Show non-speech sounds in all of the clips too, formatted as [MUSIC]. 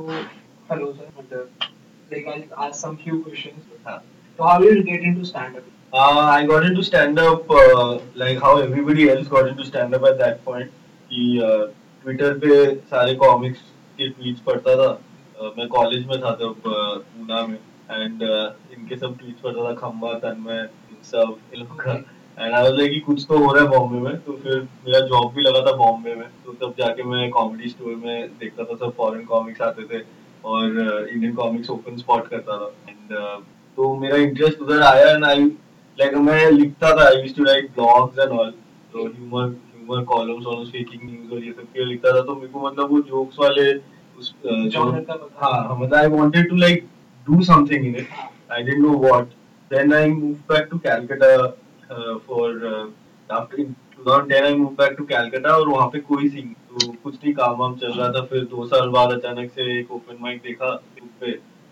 So, hello sir. Uh, like I'll ask some few questions. हाँ. So, how did you get into stand-up? Uh, I got into stand up uh, like how everybody else got into stand up at that point. कि Twitter पे सारे comics के tweets पढ़ता था uh, मैं college में था तब uh, पूना में एंड uh, इनके सब ट्वीट्स पढ़ता था खम्बा तन्मय सब इन लोग का एंड आई लाइक कि कुछ तो हो रहा है बॉम्बे में. तो फिर मेरा जॉब भी लगा था बॉम्बे में। तो तब जाके मैं कॉमेडी स्टोर में देखता था सब फॉरेन कॉमिक्स आते थे और इंडियन कॉमिक्स ओपन स्पॉट करता था। एंड तो मेरा इंटरेस्ट उधर आया एंड आई लाइक मैं लिखता था। I used to write blogs and all तो ह्यूमर ह्यूमर कॉलम्स और फेकिंग न्यूज़ और ये सब के लिखता था। तो मेरे को मतलब वो जोक्स वाले उस uh, पता। हाँ मतलब I wanted to like do something in it I didn't know what then I moved back to Calcutta for after 2010 I move back to Calcutta और वहाँ पे कोई सीन तो कुछ नहीं काम वाम चल रहा था। फिर दो साल बाद अचानक से एक ओपन माइक देखा पे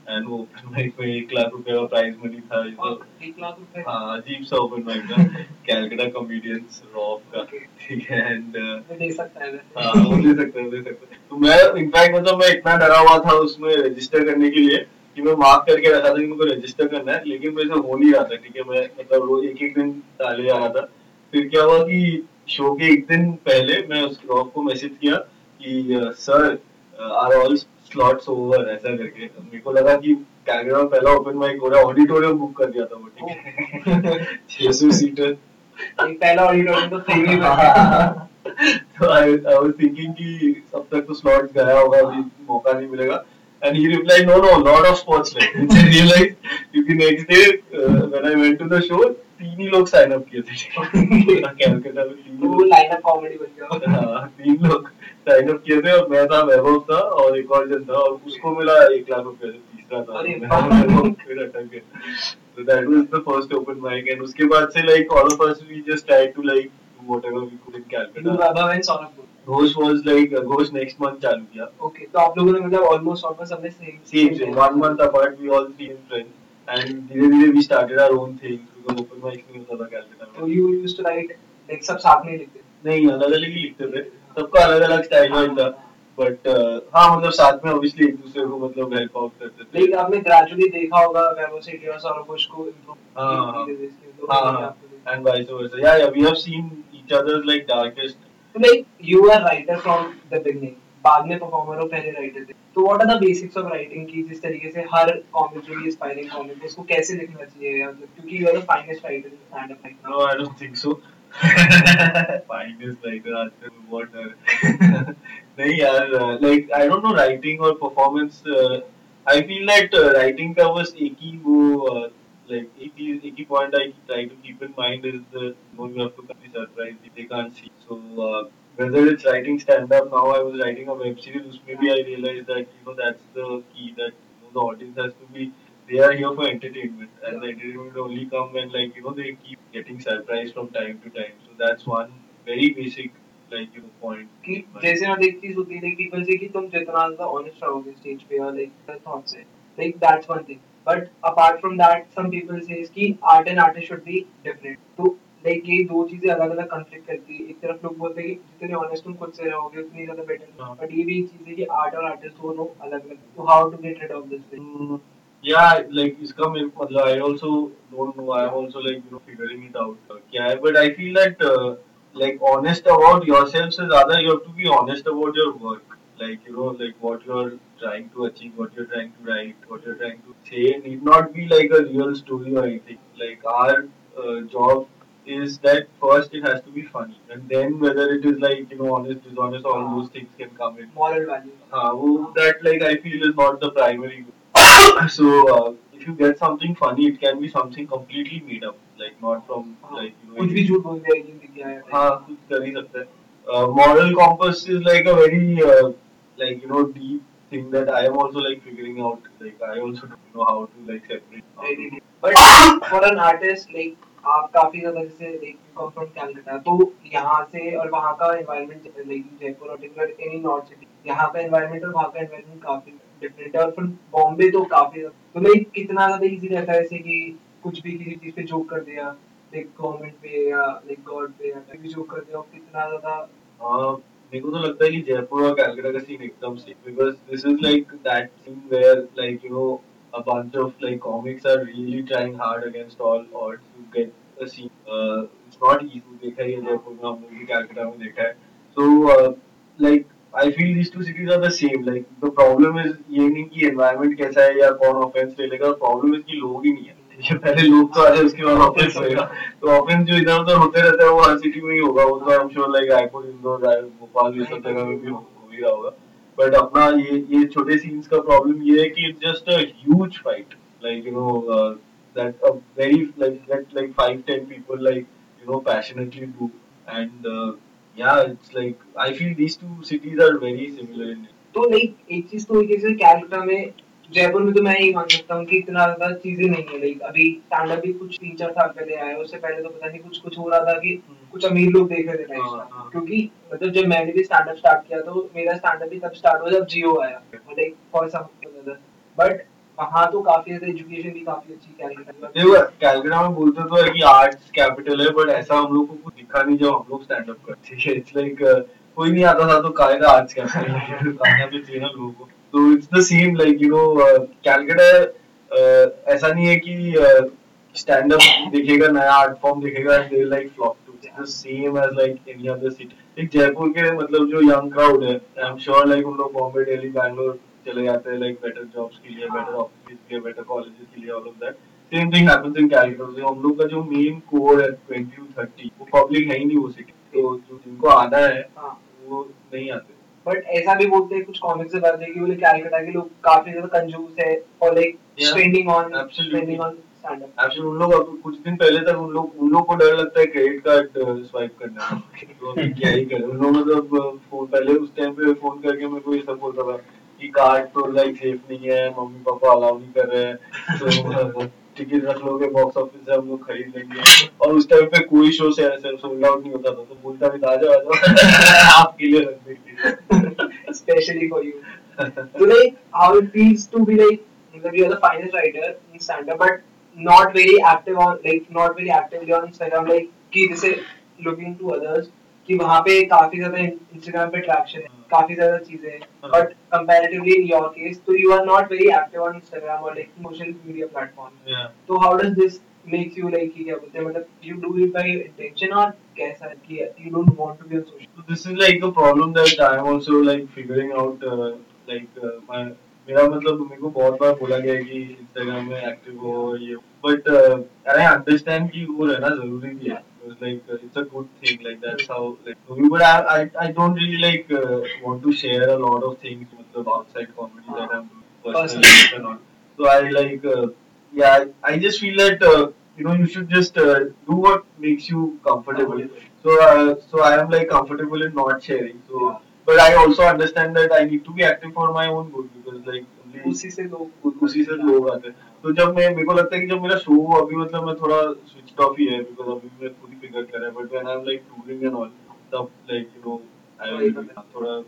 एंड वो ओपन माइक में एक लाख रुपए का प्राइज मनी था। एक लाख रुपए? हाँ अजीब सा ओपन माइक था। कैलकाटा कॉमेडियंस रॉफ का। ठीक है एंड दे सकता है। हाँ वो ले सकते हैं ले सकते हैं। तो मैं इनफैक्ट मतलब मैं इतना डरा हुआ था उसमें रजिस्टर करने के लिए। कि मैं मार्क करके रखा था कि मेरे को रजिस्टर करना है लेकिन मेरे से हो नहीं रहा था ठीक है? मैं मतलब रोज एक एक दिन डाले जा रहा था। फिर क्या हुआ कि शो के एक दिन पहले मैं उस रॉक को मैसेज किया कि sir are all slots over ऐसा करके। मेरे को लगा कि कैलकाटा में पहला ओपन माइक हो रहा है ऑडिटोरियम बुक कर दिया था वो ठीक है? [LAUGHS] छह सौ सीटर पहला ऑडिटोरियम तो फ्री में था। तो आई आई वाज थिंकिंग कि अब तक तो स्लॉट गया होगा अभी मौका नहीं मिलेगा। And he reply no no lot of spots like I realise क्योंकि next day when I went to the show तीन ही लोग साइन अप किए थे कैलकाटा में तीन तो वो लोग लाइन अप कॉमेडी बन गया हाँ, तीन लोग साइन अप किए थे और मैं था वैभव था और एक और जन था और उसको मिला एक लाख रुपए से तीसरा था। अरे रे। फिर अटक गया। So that was the first open mic and उसके बाद से like all of us we just tried to like whatever we could in Calcutta Vaibhav and Saurabh both. Ghosh was like Ghosh next month चालू किया। Okay, तो आप लोगों ने मतलब ऑलमोस्ट ऑलमोस्ट हमने same same same one month apart we all three friends and धीरे धीरे we started our own thing because open mic नहीं होता था तो में। You used to write like सब साथ में लिखते? नहीं अलग अलग ही लिखते थे। सबका अलग अलग स्टाइल था बट हाँ मतलब साथ में ऑब्वियसली एक दूसरे को मतलब हेल्प आउट करते थे। लाइक आपने ग्रेजुअली देखा होगा सेठी और सौरभ घोष को हाँ, हाँ। हाँ हाँ and vice versa yeah yeah we have seen each other's like तो like you are writer from the beginning बाद में परफॉर्मर हो पहले राइटर थे। तो what are the basics of writing की जिस तरीके से हर कॉमिक जो भी एस्पायरिंग कॉमिक उसको कैसे लिखना चाहिए? मतलब क्योंकि you are the finest writer in stand up right No, I don't think so. [LAUGHS] Finest writer आजकल बहुत डर [LAUGHS] नहीं यार like I don't know writing or performance uh, I feel that uh, का बस एक ही वो uh, like ही एक ही point I try to keep in mind is the you know you have to be surprised if they can't see so uh, whether it's writing stand up now I was writing a web series भी I realized that you know that's the key that you know, the audience has to be they are here for entertainment and the entertainment only come when like you know they keep getting surprised from time to time so that's one very basic like you know point कि जैसे ना एक चीज़ होती है like people से कि तुम जितना ज़्यादा ऑनेस्ट रहोगे स्टेज पे और लाइक थॉट्स है like that's one thing but apart from that some people says कि art and artist should be different तो लाइक ये दो चीज़ें अलग अलग कॉन्फ्लिक्ट करती है। एक तरफ़ लोग बोलते हैं कि जितने ऑनेस्ट तुम खुद से रहोगे उतनी ज़्यादा बेटर हाँ। बट ये भी चीज़ है कि आर्ट और आर्टिस्ट दोनों अलग अलग तो how to get rid of this Mm, yeah like इसका मेरे को मतलब I also don't know. I'm also like you know figuring it out uh, क्या है। But I feel that uh, like honest about yourself से ज़्यादा you have to be honest about your work. like you know like what you're trying to achieve what you're trying to write what you're trying to say need not be like a real story or anything like our uh, job is that first it has to be funny and then whether it is like you know honest dishonest all those things can come in moral value uh, well, that like I feel is not the primary goal. [COUGHS] so uh, if you get something funny, it can be something completely made up, like not from like you know. कुछ भी झूठ बोल दिया एक दिन दिख गया है हाँ कुछ कर ही सकता है. Uh, moral compass is like a very uh, like you know deep thing that I am also like figuring out. Like I also don't know how to like separate. to- but for an artist like आप काफ़ी ज़्यादा जैसे you come from Calcutta तो यहाँ से और वहाँ का एनवायरनमेंट लाइक जयपुर और एनी नॉर्थ सिटी यहाँ का एनवायरनमेंट और वहाँ का एनवायरनमेंट काफ़ी डिफरेंट है और फिर बॉम्बे तो काफ़ी तो लाइक कितना ज़्यादा इजी रहता है जैसे कि कुछ भी किसी चीज़ पे जोक कर दिया लाइक गवर्नमेंट पे या लाइक गॉड पे या भी जोक कर दिया कितना ज़्यादा Uh, मेरे को तो लगता है कि जयपुर और कैलकाटा का सीन एकदम से because this is like that scene where like you know a bunch of like comics are really trying hard against all और to get a scene it's not easy देखा है जयपुर में, हमने भी में देखा है। So like I feel this two cities are the same like the problem is ये नहीं कि एनवायरमेंट कैसा है या कौन ऑफेंस ले लेगा प्रॉब्लम इज़ कि लोग ही नहीं है। है पहले लोग तो आ जाए उसके बाद ऑफेंस होएगा तो ऑफेंस जो इधर उधर होते रहता है वो हर सिटी में ही होगा। वो तो I am sure like Raipur Indore Bhopal ये सब जगह में भी हो ही रहा होगा। बट अपना ये ये छोटे सीन्स का प्रॉब्लम ये है कि it's just a huge fight like you know a very like that like five ten people like you know passionately do. And uh, yeah it's like I feel these two cities are very similar in तो like एक चीज़ तो जैसे कैलकाटा में जयपुर में तो मैं यही मान सकता हूँ कि इतना ज़्यादा चीज़ें नहीं है लाइक अभी स्टैंड अप भी कुछ तीन चार साल पहले आया उससे पहले तो पता नहीं कुछ कुछ हो रहा था कि हम्म। कुछ अमीर लोग देख रहे थे हाँ, हाँ। क्योंकि मतलब जब मैंने भी स्टैंड अप स्टार्ट किया तो मेरा स्टैंड अप भी तब स्टार्ट हुआ जब जियो आया लाइक फॉर सम बट वहाँ तो काफ़ी ज़्यादा एजुकेशन भी काफ़ी अच्छी कैलकाटा में कैलकाटा में बोलते तो है कि आर्ट्स कैपिटल है बट ऐसा हम लोग को कुछ दिखा नहीं जब हम लोग स्टैंड अप करते है। इट्स लाइक कोई नहीं आता था तो काहे का आर्ट्स कैपिटल भी चाहिए ना लोगों को। तो it's the same like you know Calcutta ऐसा नहीं है कि स्टैंड अप दिखेगा नया आर्ट फॉर्म दिखेगा and they like flop to the same age like any other city एक जयपुर के मतलब जो यंग क्राउड है आई एम श्योर लाइक उन लोग बॉम्बे दिल्ली बैंगलोर चले जाते हैं लाइक बेटर जॉब्स के लिए बेटर ऑफ़िस के लिए बेटर कॉलेजेस के लिए all of that same thing happens in Calcutta हम लोग का जो मेन कोर है 20 30 वो पब्लिक है ही नहीं वो सिटी तो जो जिनको आना है हाँ। वो नहीं आते. बट ऐसा भी बोलते हैं कुछ कॉमिक्स से पढ़ते हैं कि बोले कैलकाटा के लोग काफ़ी ज़्यादा कंजूस है और like spending on spending on उन लोग अब कुछ दिन पहले तक उन लोग उन लोग को डर लगता है क्रेडिट कार्ड स्वाइप करने। तो क्या ही करें। उन लोग मतलब फ़ोन पहले उस टाइम पे फ़ोन करके मेरे को ये सब बोलता था कि कार्ड तो लाइक सेफ़ नहीं है मम्मी पापा अलाउ नहीं कर रहे हैं। तो [LAUGHS] टिकट रख लोगे बॉक्स ऑफ़िस से हम लोग खरीद लेंगे और उस टाइम पे कोई शो से ऐसे सोल्ड आउट नहीं होता था तो बोलता भी था आ जाओ आपके लिए रख देंगे especially for you. So like how it feels to be like मतलब you are the finest writer in stand up but not very active on like not very actively on Instagram like कि जैसे looking to others कि वहाँ पे काफ़ी ज़्यादा Instagram पे traction है काफ़ी ज़्यादा चीज़ें हैं हाँ। but comparatively in your case तो are not very active on Instagram or like social media platform Yeah. तो how does this makes you like कि क्या बोलते हैं मतलब you do it by intention और कैसा है कि want to be on social So this is like a problem that I am also like figuring out uh, like uh, my मेरा मतलब मेरे को बहुत बार बोला गया है कि इंस्टाग्राम में एक्टिव हो ये बट आई अंडरस्टैंड कि वो रहना ज़रूरी भी है like uh, it's a good thing like that's how like but I I, I don't really like uh, want to share a lot of things मतलब outside comedy that I'm doing personally and all. So I like uh, yeah I, I just feel that uh, you know you should just uh, do what makes you comfortable. So uh, so I am like comfortable in not sharing. So but I also understand that I need to be active for my own good because like only उसी से लोग उ- उसी से लोग आते हैं तो जब मैं मेरे को लगता है कि जब मेरा शो अभी मतलब मैं थोड़ा स्विच ऑफ़ ही है बिकॉज़ अभी मैं खुद ही फिगर कर रहा है but when I am like touring and all तब लाइक यू नो आई थोड़ा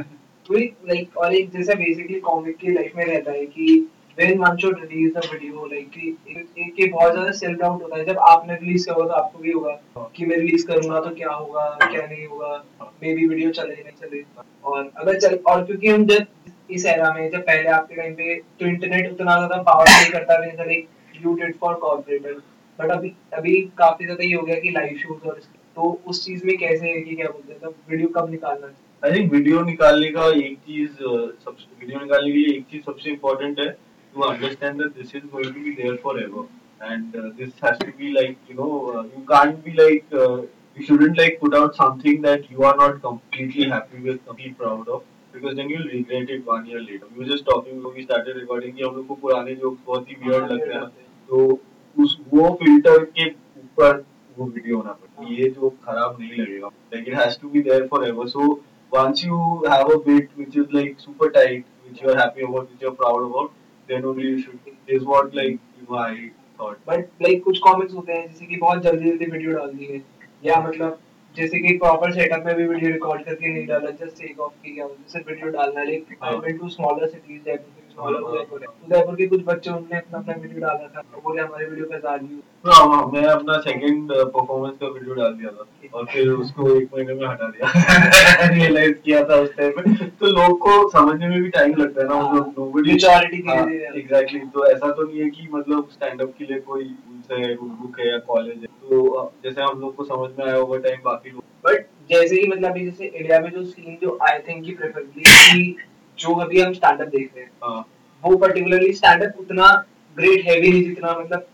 [LAUGHS] तो लाइक और एक जैसा बेसिकली कॉमिक की लाइफ में रहता है कि when one should release a video like कि एक एक के बहुत ज़्यादा सेल्फ डाउट होता है। जब आपने रिलीज़ किया होगा तो आपको भी होगा कि मैं रिलीज़ करूँगा तो क्या होगा क्या नहीं होगा मे बी वीडियो चले नहीं चले। और अगर चल और क्योंकि हम जब इस एरा में जब पहले आपके टाइम पे तो इंटरनेट उतना ज़्यादा पावर नहीं करता था like you did for corporator but अभी अभी काफ़ी ज़्यादा ये हो गया कि लाइव शोज़ और तो उस चीज़ में कैसे है कि क्या बोलते हैं तो वीडियो कब निकालना चाहिए? आई थिंक वीडियो निकालने का एक चीज़ सब वीडियो निकालने के लिए एक चीज़ सबसे इम्पोर्टेंट है to understand that this is going to be there forever and this has to be like you know you can't be like you shouldn't like put out something that you are not completely happy with, completely proud of, because then you'll regret it one year later. We were just talking when we started recording कि हम लोग को पुराने jokes बहुत ही weird लगते हैं तो उस वो फ़िल्टर के ऊपर वो वीडियो होना पड़ता है ये जो खराब नहीं लगेगा like it has to be there forever so once you have a bit which is like super tight which you are happy about which you are proud about then only you should is what like you know I thought but like कुछ comics होते हैं जैसे कि बहुत जल्दी जल्दी video डाल दिए या मतलब जैसे कि प्रॉपर सेटअप में भी वीडियो रिकॉर्ड करके नहीं डाला जस्ट टेक ऑफ़ किया सिर्फ़ वीडियो डालना like I. Went to smaller cities वाला उदयपुर के कुछ बच्चे उन्होंने अपना अपना वीडियो डाला था तो बोले हमारे वीडियो पे हज़ार व्यूज़ हाँ। हाँ मैं अपना सेकंड परफॉर्मेंस का वीडियो डाल दिया था और फिर उसको एक महीने में हटा दिया। [LAUGHS] रियलाइज़ किया था उस टाइम पे तो लोग को समझने में भी टाइम लगता है ना मतलब नोबडी धीरे आती है। एग्जैक्टली तो ऐसा तो नहीं है कि मतलब स्टैंड अप के लिए कोई है रूल बुक है या कॉलेज है। तो जैसे हम लोग को समझ में आया ओवर टाइम बाकी लोग बट जैसे ही मतलब जैसे इंडिया में जो सीन जो आई थिंक की प्रेफरेबली कि जो अभी हम स्टैंड अप देख रहे हैं। हाँ। वो पर्टिकुलरली स्टैंड अप उतना ग्रेट हैवी नहीं जितना मतलब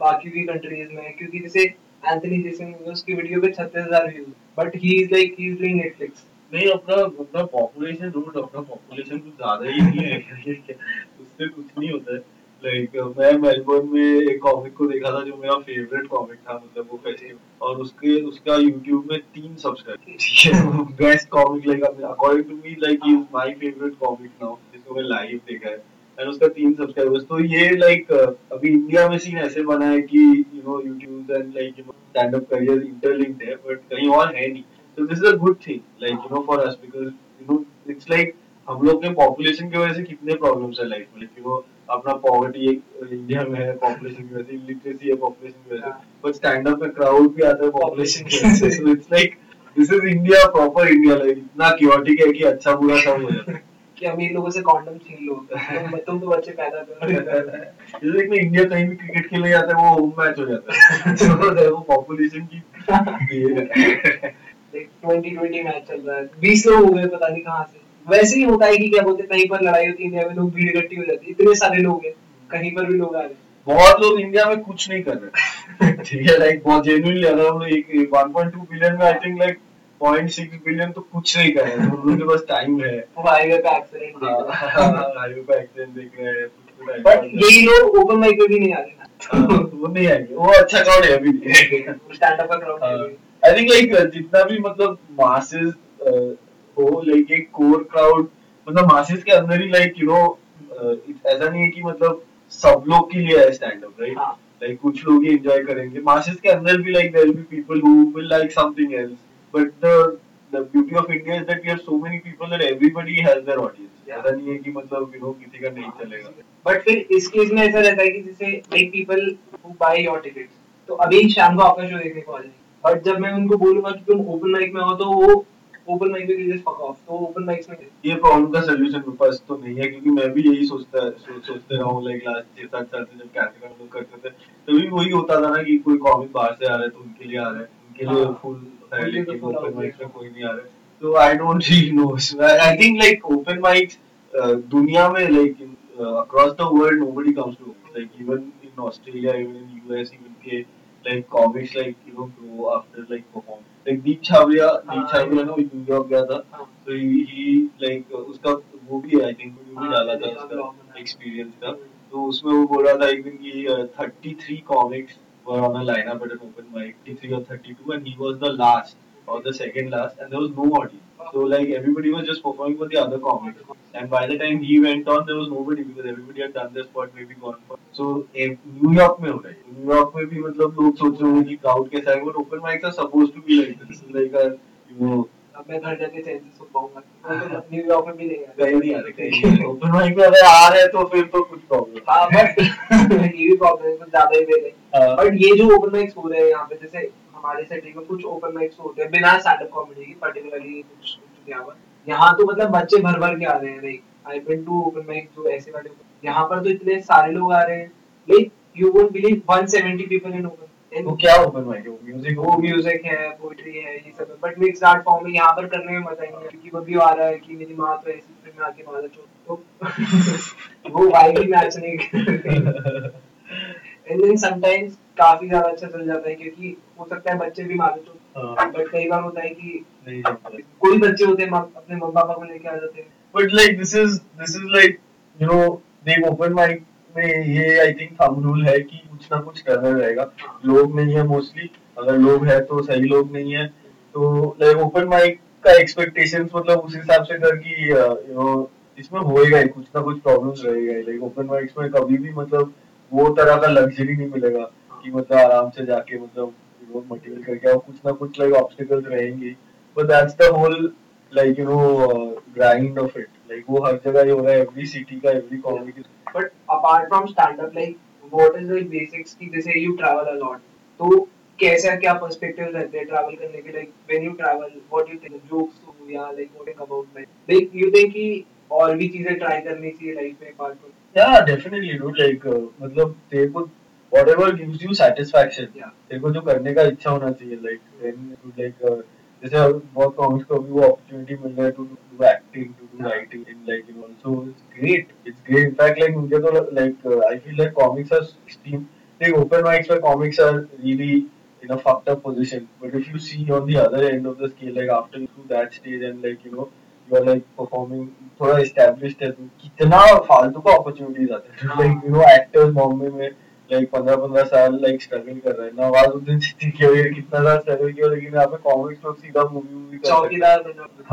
बाकी भी कंट्रीज़ में। क्योंकि जैसे एंथनी जेसन उसकी वीडियो पे 36000 views but he is like he is doing Netflix नहीं अपना अपना पॉपुलेशन रूट अपना पॉपुलेशन कुछ ज़्यादा ही नहीं है। [LAUGHS] उससे कुछ नहीं होता है। लाइक मैं मेलबोर्न में एक कॉमिक को देखा था जो मेरा फेवरेट कॉमिक था मतलब वो फेस्टिवल और उसके, उसका यूट्यूब में तीन subscribe best comic like according to me like is my favourite comic now जिसको मैं लाइव देखा है। एंड उसका तीन सब्सक्राइबर्स तो ये लाइक अभी इंडिया में सीन ऐसे बना है कि you know YouTube and like you know stand up career interlinked है बट कहीं और है नहीं। So this is a good thing, like, you know, for us, because, you know, it's like, हम लोग के पॉपुलेशन की वजह से कितने प्रॉब्लम्स है लाइफ में लाइक यू नो अपना पॉवर्टी एक इंडिया में है पॉपुलेशन की वजह से इलिटरेसी है पॉपुलेशन की वजह से बट स्टैंड अप में क्राउड भी आता है पॉपुलेशन की वजह से। So it's like this is India proper India like इतना क्योटिक है कि अच्छा बुरा सब हो जाता है। कि अमीर लोगों से कंडोम छीन लो। तुम तो बच्चे पैदा करो [LAUGHS] जैसे कि इंडिया कहीं भी क्रिकेट खेलने जाता है वो होम मैच हो जाता है। [LAUGHS] तो वो पॉपुलेशन की ये है। ट्वेंटी ट्वेंटी मैच चल रहा है। बीस लोग हो गए पता नहीं कहाँ से। वैसे ही होता है कि क्या बोलते हैं, कहीं पर लड़ाई होती है इंडिया में लोग भीड़ इकट्ठी हो जाती है इतने सारे लोग हैं कहीं पर भी लोग आ रहे बहुत लोग इंडिया में कुछ नहीं कर रहे। [LAUGHS] ठीक है लाइक बहुत जेन्युइनली अगर हम लोग एक 1.2 बिलियन में आई थिंक लाइक 0.6 बिलियन तो कुछ नहीं कर रहे। हैं तो उन लोगों के पास टाइम है। [LAUGHS] वो हाईवे पे एक्सीडेंट देख रहे हैं। हाईवे पे एक्सीडेंट देख रहे हैं कुछ भी time बट यही लोग ओपन माइक पे भी नहीं आ रहे हाँ, वो नहीं आएँगे। वो अच्छा क्राउड है अभी। स्टैंड अप का क्राउड आई थिंक लाइक जितना भी मतलब मासेस हो लाइक एक कोर क्राउड मतलब मासेस के अंदर ही लाइक यू नो ऐसा नहीं है कि मतलब सब लोग के लिए है स्टैंड अप राइट। लाइक कुछ लोग ही एंजॉय करेंगे। मासेस के अंदर भी like there will be people who will like something else but the the beauty of India is that we have so many people that everybody has their audience ऐसा नहीं है कि मतलब यू नो किसी का नहीं चलेगा। बट फिर इस केस में ऐसा रहता है कि जैसे like people who buy your tickets तो अभी शाम को आपका शो देखने को आ जाएँगे बट जब मैं उनको बोलूँगा कि तुम ओपन माइक में हो तो वो ओपन माइक में जस्ट फक ऑफ़ तो ओपन माइक्स में ये प्रॉब्लम का सोल्यूशन मेरे पास तो नहीं है क्योंकि मैं भी यही सोचता सो, सोचते रहा हूँ लाइक लास्ट छह सात साल से जब कैसे हम लोग करते थे तभी वही होता था ना कि कोई कॉमिक बाहर से आ रहा है तो उनके लिए आ रहा है उनके लिए। फुल लेकिन ओपन माइक में कोई नहीं आ रहा है तो I don't really know I think like open mics दुनिया में like across the world nobody comes to like even in Australia even in US even के like comics like you know grow after like perform like Deep Chhabria, Deep Chhabria ना वो New York गया था हाँ। तो he, he like uh, उसका वो भी है think वो भी हाँ, डाला था उसका experience। का तो उसमें वो बोल रहा था एक दिन कि uh, 33 comics were on a lineup at an open mic 33 or 32 and he was the last or the second last and there was no audience so like everybody was just performing for the other comics. And by the time he went on there was nobody because everybody had done their spot maybe gone for so New York में हो रहा है New York में भी मतलब लोग सोच रहे होंगे कि क्राउड कैसा है but open mics are suppose to be like this like you know अब मैं घर जाके चैन से सो पाऊँगा। तो न्यूयॉर्क में भी नहीं कहीं नहीं आ रहे कहीं ओपन माइक में अगर आ रहे हैं तो फिर तो कुछ प्रॉब्लम हाँ। बट [LAUGHS] ये भी प्रॉब्लम है कुछ ज़्यादा ही हैं। हाँ। बट ये जो ओपन माइक्स हो रहे हैं यहाँ पे जैसे हमारे सिटी में कुछ ओपन माइक्स होते हैं बिना स्टैंड अप कॉमेडी की पर्टिकुलरली कुछ यहाँ पर यहाँ तो मतलब बच्चे भर भर के आ रहे हैं like I been to open mic जो ऐसे वाले यहाँ पर तो इतने सारे लोग आ रहे हैं। Like you won't believe 170 people in open वो क्या ओपन माइक है? म्यूज़िक वो म्यूज़िक है पोइट्री है ये सब बट मिक्स आर्ट फॉर्म में यहाँ पर करने में मज़ा ही नहीं है क्योंकि वो भी आ रहा है कि मेरी माँ तो ऐसी फ़िल्म में आके मारा चो तो [LAUGHS] वो वाइब ही मैच नहीं एंड देन समटाइम्स काफ़ी ज़्यादा अच्छा चल जाता है क्योंकि हो सकता है बच्चे भी मारे हाँ। बट कई बार होता है कि कोई बच्चे होते हैं अपने मम्मी पापा को लेके आ जाते हैं। But like this is this is like you know देख ओपन माइक में ये आई थिंक थंब रूल है कि कुछ ना कुछ करना रहेगा। लोग नहीं है मोस्टली अगर लोग है तो सही लोग नहीं है। तो लाइक ओपन माइक का एक्सपेक्टेशंस मतलब उस हिसाब से कर कि यू नो इसमें होएगा ही कुछ ना कुछ प्रॉब्लम्स रहेगा लाइक ओपन माइक्स में कभी भी मतलब वो तरह का लग्जरी नहीं मिलेगा। कि मतलब आराम से जाके मतलब यू नो मटेरियल करके और कुछ ना कुछ लाइक ऑब्स्टिकल्स रहेंगे। But that's the whole you know uh, grind of it. Like वो हर जगह ही हो रहा है every city का every comic is But apart from stand-up, like what is the basics की जैसे you travel a lot, तो कैसा क्या पर्सपेक्टिव रहते हैं ट्रैवल करने के? Like when you travel what you think jokes या like what think about like you think कि और भी चीज़ें ट्राई करनी चाहिए लाइफ में apart from yeah definitely dude. Like uh, मतलब तेरे को whatever gives you satisfaction Yeah. तेरे को जो करने का इच्छा होना चाहिए you like uh, जैसे बहुत कॉमिक्स को भी वो अपॉर्चुनिटी मिल रहा है to do acting to do. Writing in like you also it's great it's great in fact like मुझे तो like I feel like comics are extreme like open mics where comics are really in a fucked up position. But if you see on the other end of the scale, like after you do that stage and like you know you are like performing थोड़ा established है तो कितना फालतू का opportunities आते हैं हाँ. like you know actors Bombay में like पंद्रह पंद्रह साल like struggle कर रहे हैं नवाजुद्दीन सिद्दीकी वगैरह कितना साल struggle किया लेकिन यहाँ पे comics लोग सीधा सकते हैं चौकीदार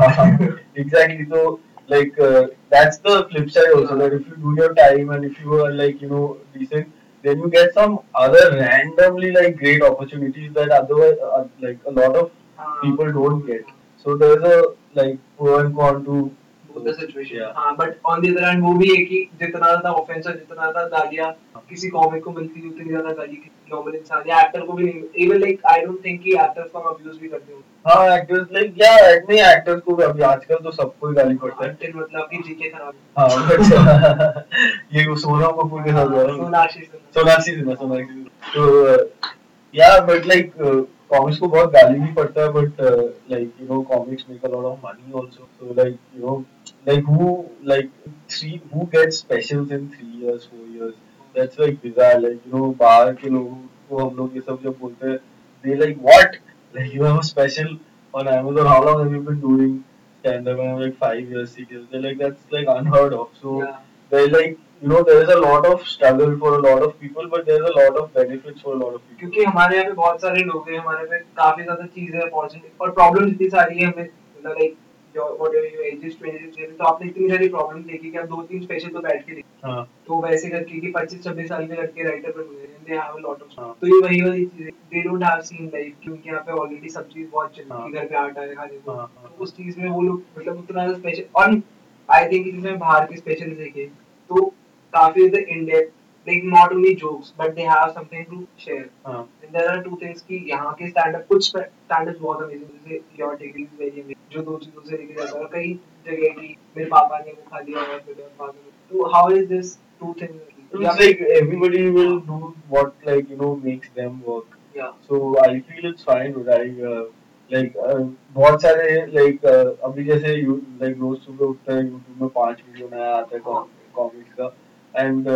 हाँ, like, uh, that's the flip side also. That if you do your time and if you are like, you know, decent, then you get some other randomly like great opportunities that otherwise, uh, like, a lot of हाँ. people don't get. So there's a like pro and con to situation Yeah. हाँ but on the other वो भी है कि जितना ज़्यादा offence और जितना ज़्यादा गालियाँ किसी कॉमिक को मिलती है उतनी ज़्यादा गाली नॉर्मल इंसान या एक्टर को भी नहीं even like I don't think कि एक्टर्स को हम अब्यूज भी करते होंगे। हाँ एक्टर्स लाइक या नहीं एक्टर्स को भी अभी आजकल तो सबको ही गाली पड़ता है। Until मतलब कि जीके खराब हाँ। but [LAUGHS] ये वो सोनम कपूर के साथ हुआ। सोनाक्षी सोनाक्षी सोनाक्षी तो या बट लाइक कॉमिक्स को बहुत गाली भी पड़ता है but like you know comics make a lot of money also so like you know like who like three who gets specials in 3 years 4 years that's like bizarre like you know बाहर के लोगों को हम लोग ये सब जब बोलते हैं they like what like you have a special on Amazon. How long have you been doing stand up and I'm like 5 years 6 years. They're like that's like unheard of. So Yeah. they're like you know there is a lot of struggle for a lot of people but there's a lot of benefits for a lot of people क्योंकि हमारे यहाँ पे बहुत सारे लोग हैं हमारे पे काफ़ी ज़्यादा चीज़ें अपॉर्चुनिटी और प्रॉब्लम इतनी सारी है हमें मतलब like whatever your age is 26 तो आपने इतनी सारी प्रॉब्लम देखी कि आप दो तीन स्पेशल तो बैठ के देखी हाँ तो वैसे करके कि 25 26 साल के लड़के राइटर बन गए दे हैव लॉट ऑफ़ हाँ। तो ये वही वाली चीज़ they don't have seen life क्योंकि यहाँ पे ऑलरेडी सब चीज़ बहुत चल हाँ। रही घर पे आटा है खाने को। तो उस चीज़ में वो लोग मतलब उतना स्पेशल और आई थिंक इसमें बाहर के स्पेशल देखे तो काफ़ी is the like not only jokes but they have something to share हाँ देयर आर टू थिंग्स कि यहाँ के स्टैंड अप कुछ स्टैंड अप बहुत अमेजिंग जैसे your taking is very amazing जो दो चीज़ों से लेके जाता है कई जगह की मेरे पापा ने वो खा लिया और मेरे पापा ने तो how is this two things It's like everybody will do what like you know makes them work. Yeah. So I feel it's fine. Uh, like uh, like बहुत सारे लाइक uh, अभी जैसे you रोज सुबह उठता है यूट्यूब में पाँच video नया आता है कॉमिक्स का एंड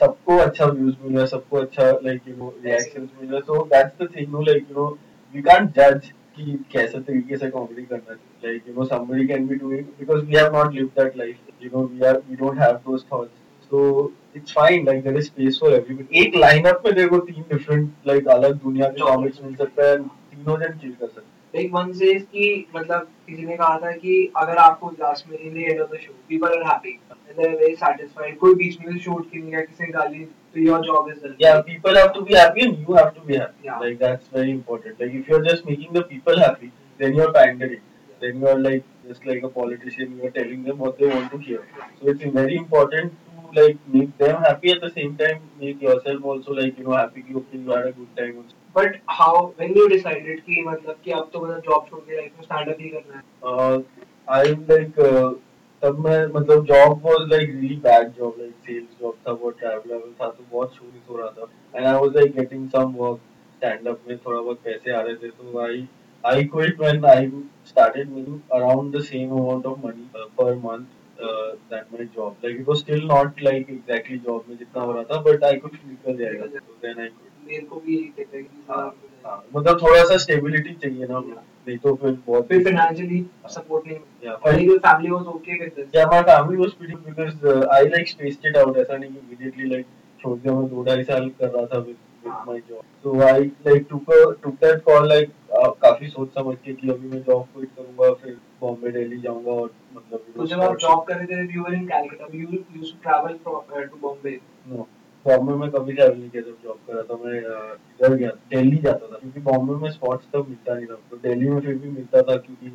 सबको अच्छा व्यूज़ मिल रहा है सबको अच्छा लाइक यू नो रिएक्शंस मिल रहा है। So that's the thing no like you know we can't जज कि कैसे तरीके से कॉमेडी करना चाहिए like you know somebody can be doing because we have not lived that life you know we are we don't have those thoughts. So it's fine like there is space for everybody. एक lineup में देखो तीन different like अलग दुनिया के comics मिल सकता है तीनों जन चिल कर सकते हैं। Like one says कि मतलब किसी ने कहा था कि अगर आपको लास्ट में in the end of the show people are happy and they are very satisfied कोई बीच में शूट की नहीं है किसी ने गाली तो your job is done yeah people have to be happy and you have to be happy Yeah. like that's very important like if you're just making the people happy then you're pandering then you're like just like a politician you're telling them what they want to hear so it's very important to like make them happy at the same time make yourself also like you know happy कि okay you had a good time also. But how when you decided कि मतलब कि अब तो मतलब job छोड़ के life में स्टैंड अप ही करना है? I'm like uh, तब मैं मतलब job was like really bad job like sales job था बहुत ट्रैवल लेवल था तो बहुत शूट हो रहा था. And I was like getting some work stand up में थोड़ा बहुत पैसे आ रहे थे तो I I quit when I started making around the same amount of money uh, per month uh, that my job. Like it was still not like में जितना हो रहा था but I could निकल जाएगा so then I quit. हाँ। मतलब थोड़ा सा स्टेबिलिटी चाहिए ना नहीं तो फिर बहुत फिर फाइनेंशियली सपोर्ट नहीं या फिर फैमिली वाज ओके करते या but I was pretty because I like spaced out ऐसा नहीं कि इमीडिएटली लाइक छोड़ दिया मैं दो ढाई साल कर रहा था with my job so I like took took that call like काफ़ी सोच समझ के कि अभी मैं जॉब क्विट करूँगा फिर बॉम्बे दिल्ली जाऊँगा और मतलब तो जब आप जॉब कर रहे थे you were in Calcutta you used to travel to Bombay no Bombay में कभी ट्रैवल नहीं किया जब जॉब कर रहा था, मैं इधर गया, दिल्ली जाता था, क्योंकि बॉम्बे में स्पॉट्स तब मिलता नहीं था। तो दिल्ली में फिर भी मिलता था क्योंकि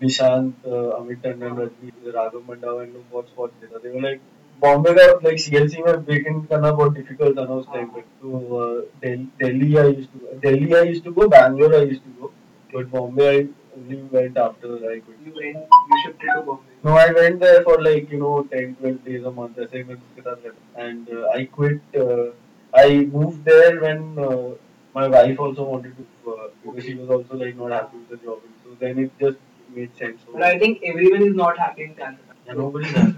निशांत अमित टंडन रजनी राघव मंडावा, इन लोग बहुत स्पॉट देता थे। लाइक बॉम्बे का लाइक सीएलसी में ब्रेक इन करना बहुत डिफ़िकल्ट था ना उस टाइम पे। तो Delhi I used to Delhi I used to go Bangalore I used to go but Bombay I you went after I quit? You went, you shifted to Bombay. No, I went there for like, you know, 10, 12 days a month. I same And uh, I quit. Uh, I moved there when uh, my wife also wanted to, uh, because she was also like not happy with the job. So then it just made sense. But I think everyone is not happy in Canada. Yeah, nobody's happy.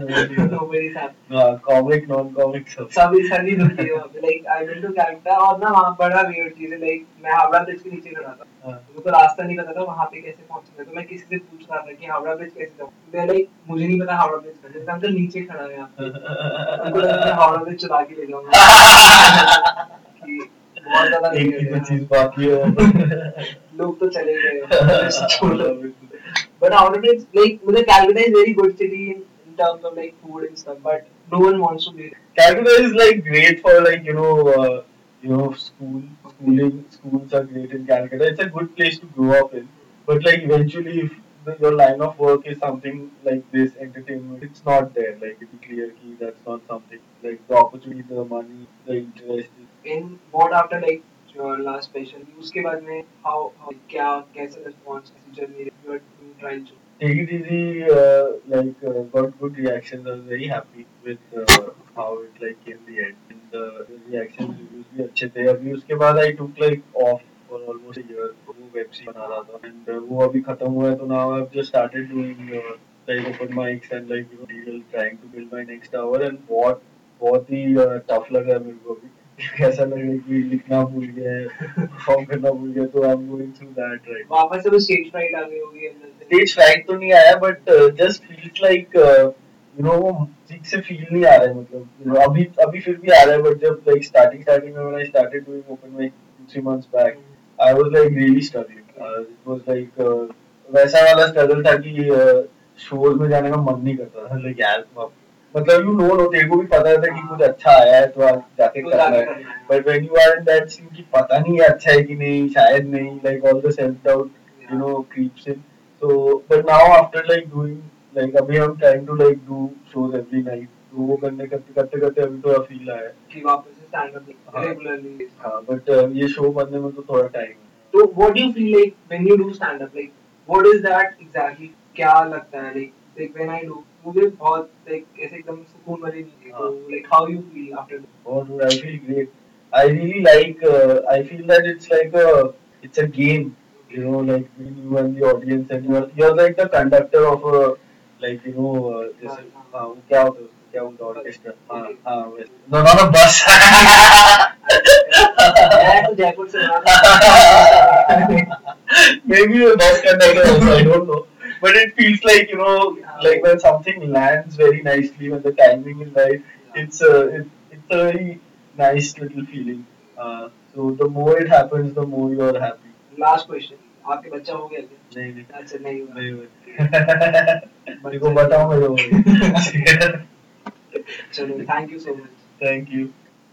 Nobody is. Nobody's happy. Comic, non-comic सब. सभी सभी है like I will to Calcutta और ना वहाँ बड़ा weird चीज़ है like मैं हावड़ा ब्रिज के नीचे खड़ा था. मुझे तो रास्ता नहीं पता था वहाँ पे कैसे पहुँचना तो मैं किसी से पूछ रहा था कि हावड़ा ब्रिज कैसे जाऊँ मैं लाइक मुझे नहीं पता हावड़ा ब्रिज कैसे अंकल नीचे खड़ा है यहाँ पे उनको लगा मैं हावड़ा ब्रिज चला के ले जाऊँगा बहुत ज़्यादा एक weird तो चीज़ बाकी है. [LAUGHS] लोग तो चले गए [LAUGHS] छोड़ो But Banks, like, मतलब Calcutta is very good city in, in terms of like food and stuff, but no one wants to be there. Calcutta is like great for like you know uh, you know school schooling schools are great in Calcutta. It's a good place to grow up in. But like eventually if the, your line of work is something like this entertainment, it's not there. Like it's clear key that's not something like the opportunity, the money, the interest. In what after like your last special, उसके बाद में how, how क्या कैसा response कैसी to Take it easy. Uh, like uh, got good reactions. I was very happy with uh, how it like in the end. And uh, the reactions reviews भी अच्छे थे. अभी उसके बाद I took like off for almost a year. वो web series बना रहा था. And uh, वो अभी खत्म हुआ है तो now I've just started doing uh, like open mics and like you know trying to build my next hour and बहुत बहुत ही uh, tough लगा है मेरे को अभी. [LAUGHS] ऐसा लग रहा है कि लिखना भूल गया है, परफॉर्म करना भूल गया तो I'm going through that right. now. वापस से वो stage fright आ गई होगी अंदर स्टेज फ्राइट तो नहीं आया but just feels like you know वो ठीक से फील नहीं आ रहा है मतलब you know, अभी अभी फिर भी आ रहा है बट जब लाइक स्टार्टिंग स्टार्टिंग में when I started doing open mic 2 3 months back I was like really struggling it was like वैसा वाला स्ट्रगल था कि शोज़ में जाने का मन नहीं करता था लाइक यार मतलब यू नो नो तेरे को भी पता था कि कुछ अच्छा आया है तो आज जाके तो करना है है। But when you are in that scene कि पता नहीं है अच्छा है कि नहीं शायद नहीं like all the self doubt you know creeps in so but now after like doing like अभी हम trying to like do shows every night तो वो करने करते करते करते अभी थोड़ा फील आया है कि वापस से up हाँ। regularly हाँ बट ये शो बनने में तो थोड़ा time So what do you feel like when you do stand up? Like what is that exactly? क्या लगता है like like when I do मुझे बहुत like ऐसे एकदम सुकून वाली है तो हाँ। how you feel after doing? और dude, I feel great I really like uh, I feel that it's like a it's a game you know like between you and the audience and you're you're like the conductor of a like you know uh, जैसे हाँ, हाँ वो क्या होता है क्या बोलते हैं ऑर्केस्ट्रा हाँ हाँ no not a bus मैं तो जयपुर से बना Maybe a bus conductor also, I don't know. But it feels like, you know, like when something lands very nicely, when the timing is right, it's a, it, it's a very nice little feeling. Uh, so the more it happens, the more you are happy. Last question आपके बच्चा हो गया नहीं नहीं अच्छा नहीं हुआ नहीं हुआ। मेरे को बताओ मेरे को चलो thank you so much Thank you.